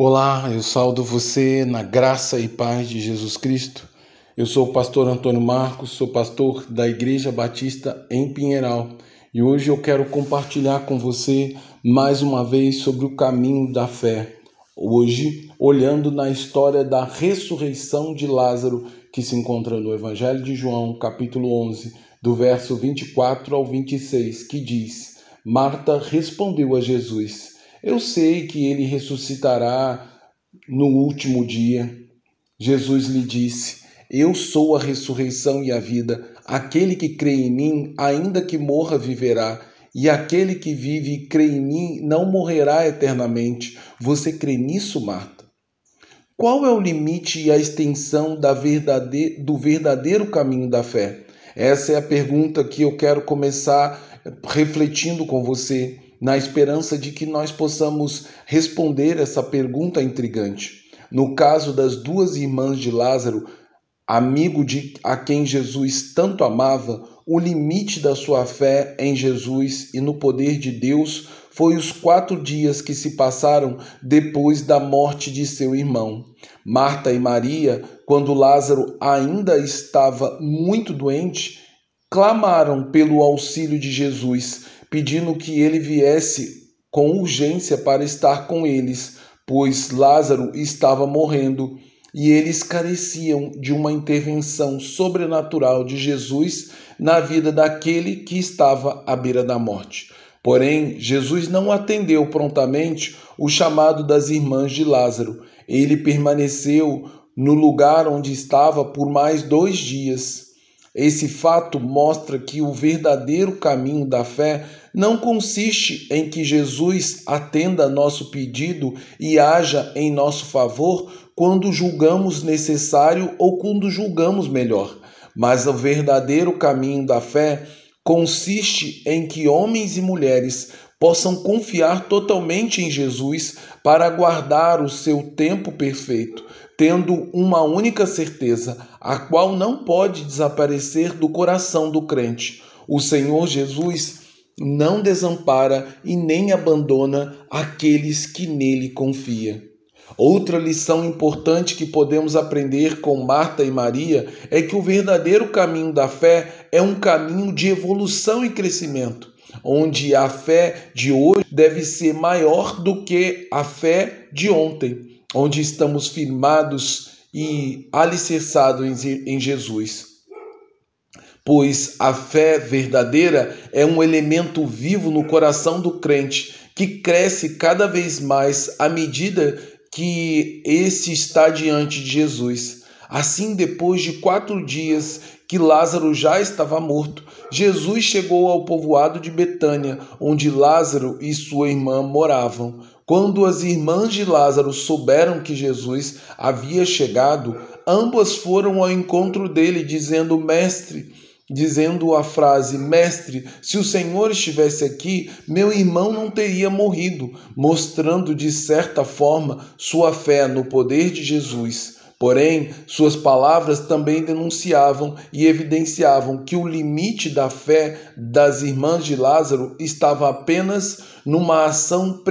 Olá, eu saldo você na graça e paz de Jesus Cristo. Eu sou o pastor Antônio Marcos, sou pastor da Igreja Batista em Pinheiral e hoje eu quero compartilhar com você mais uma vez sobre o caminho da fé. Hoje, olhando na história da ressurreição de Lázaro, que se encontra no Evangelho de João, capítulo 11, do verso 24 ao 26, que diz: Marta respondeu a Jesus eu sei que ele ressuscitará no último dia. Jesus lhe disse: Eu sou a ressurreição e a vida. Aquele que crê em mim, ainda que morra, viverá. E aquele que vive e crê em mim não morrerá eternamente. Você crê nisso, Marta? Qual é o limite e a extensão verdade... do verdadeiro caminho da fé? Essa é a pergunta que eu quero começar refletindo com você na esperança de que nós possamos responder essa pergunta intrigante. No caso das duas irmãs de Lázaro, amigo de a quem Jesus tanto amava, o limite da sua fé em Jesus e no poder de Deus foi os quatro dias que se passaram depois da morte de seu irmão. Marta e Maria, quando Lázaro ainda estava muito doente, clamaram pelo auxílio de Jesus, pedindo que ele viesse com urgência para estar com eles, pois Lázaro estava morrendo e eles careciam de uma intervenção sobrenatural de Jesus na vida daquele que estava à beira da morte. Porém, Jesus não atendeu prontamente o chamado das irmãs de Lázaro. Ele permaneceu no lugar onde estava por mais dois dias. Esse fato mostra que o verdadeiro caminho da fé não consiste em que Jesus atenda nosso pedido e haja em nosso favor quando julgamos necessário ou quando julgamos melhor, mas o verdadeiro caminho da fé consiste em que homens e mulheres possam confiar totalmente em Jesus para aguardar o seu tempo perfeito, tendo uma única certeza, a qual não pode desaparecer do coração do crente. O Senhor Jesus não desampara e nem abandona aqueles que nele confia. Outra lição importante que podemos aprender com Marta e Maria é que o verdadeiro caminho da fé é um caminho de evolução e crescimento, onde a fé de hoje deve ser maior do que a fé de ontem onde estamos firmados e alicerçados em Jesus. Pois a fé verdadeira é um elemento vivo no coração do crente que cresce cada vez mais à medida que esse está diante de Jesus. Assim, depois de quatro dias que Lázaro já estava morto, Jesus chegou ao povoado de Betânia, onde Lázaro e sua irmã moravam. Quando as irmãs de Lázaro souberam que Jesus havia chegado, ambas foram ao encontro dele, dizendo: Mestre, dizendo a frase: Mestre, se o Senhor estivesse aqui, meu irmão não teria morrido, mostrando de certa forma sua fé no poder de Jesus. Porém, suas palavras também denunciavam e evidenciavam que o limite da fé das irmãs de Lázaro estava apenas numa ação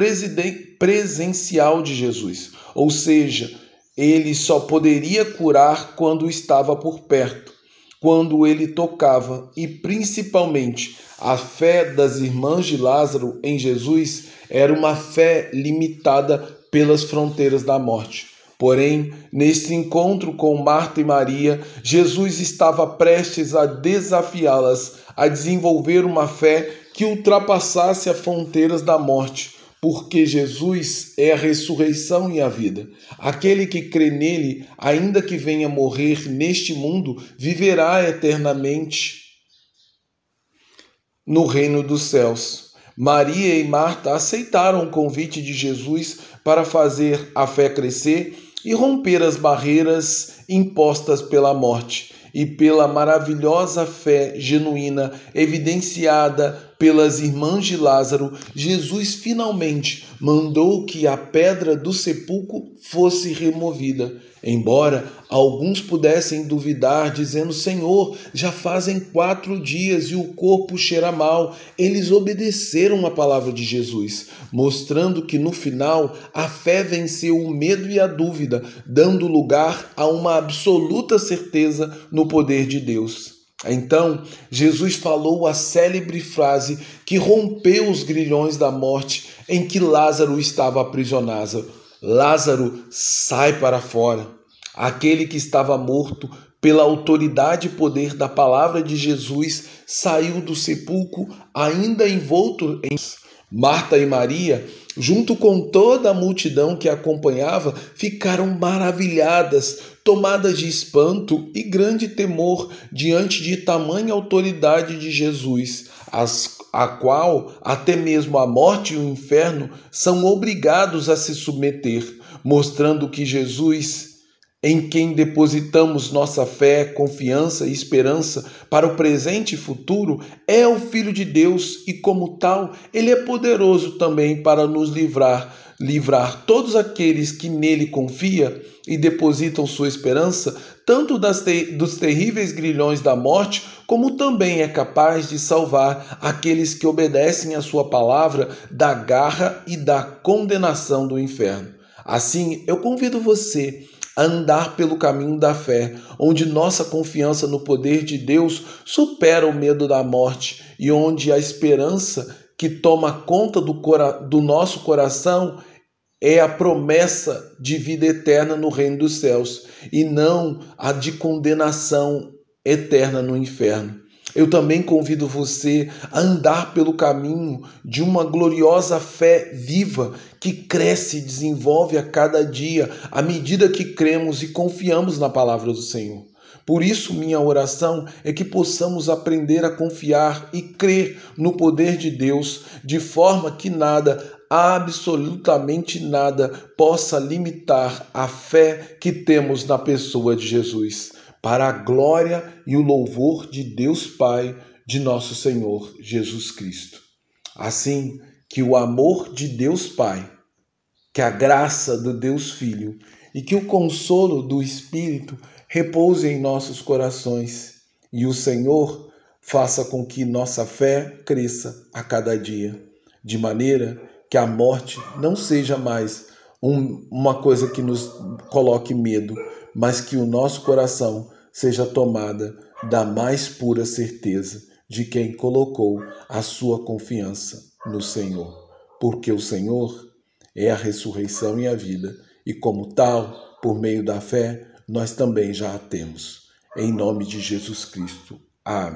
presencial de Jesus, ou seja, ele só poderia curar quando estava por perto, quando ele tocava, e principalmente a fé das irmãs de Lázaro em Jesus era uma fé limitada pelas fronteiras da morte. Porém, neste encontro com Marta e Maria, Jesus estava prestes a desafiá-las a desenvolver uma fé que ultrapassasse as fronteiras da morte, porque Jesus é a ressurreição e a vida. Aquele que crê nele, ainda que venha morrer neste mundo, viverá eternamente no reino dos céus. Maria e Marta aceitaram o convite de Jesus para fazer a fé crescer e romper as barreiras impostas pela morte e pela maravilhosa fé genuína evidenciada pelas irmãs de Lázaro, Jesus finalmente mandou que a pedra do sepulcro fosse removida. Embora alguns pudessem duvidar, dizendo: Senhor, já fazem quatro dias e o corpo cheira mal, eles obedeceram a palavra de Jesus, mostrando que no final a fé venceu o medo e a dúvida, dando lugar a uma absoluta certeza no poder de Deus. Então, Jesus falou a célebre frase que rompeu os grilhões da morte em que Lázaro estava aprisionado: Lázaro, sai para fora. Aquele que estava morto, pela autoridade e poder da palavra de Jesus, saiu do sepulcro, ainda envolto em. Marta e Maria, junto com toda a multidão que acompanhava, ficaram maravilhadas, tomadas de espanto e grande temor diante de tamanha autoridade de Jesus, as, a qual até mesmo a morte e o inferno são obrigados a se submeter, mostrando que Jesus em quem depositamos nossa fé, confiança e esperança para o presente e futuro, é o Filho de Deus e, como tal, ele é poderoso também para nos livrar, livrar todos aqueles que nele confiam e depositam sua esperança, tanto das dos terríveis grilhões da morte, como também é capaz de salvar aqueles que obedecem a sua palavra da garra e da condenação do inferno. Assim, eu convido você a andar pelo caminho da fé, onde nossa confiança no poder de Deus supera o medo da morte e onde a esperança que toma conta do, do nosso coração é a promessa de vida eterna no reino dos céus e não a de condenação eterna no inferno. Eu também convido você a andar pelo caminho de uma gloriosa fé viva que cresce e desenvolve a cada dia à medida que cremos e confiamos na palavra do Senhor. Por isso, minha oração é que possamos aprender a confiar e crer no poder de Deus, de forma que nada, absolutamente nada, possa limitar a fé que temos na pessoa de Jesus para a glória e o louvor de Deus Pai, de nosso Senhor Jesus Cristo. Assim que o amor de Deus Pai, que a graça do Deus Filho e que o consolo do Espírito repouse em nossos corações e o Senhor faça com que nossa fé cresça a cada dia, de maneira que a morte não seja mais um, uma coisa que nos coloque medo, mas que o nosso coração seja tomada da mais pura certeza de quem colocou a sua confiança no Senhor, porque o Senhor é a ressurreição e a vida, e como tal, por meio da fé, nós também já a temos. Em nome de Jesus Cristo. Amém.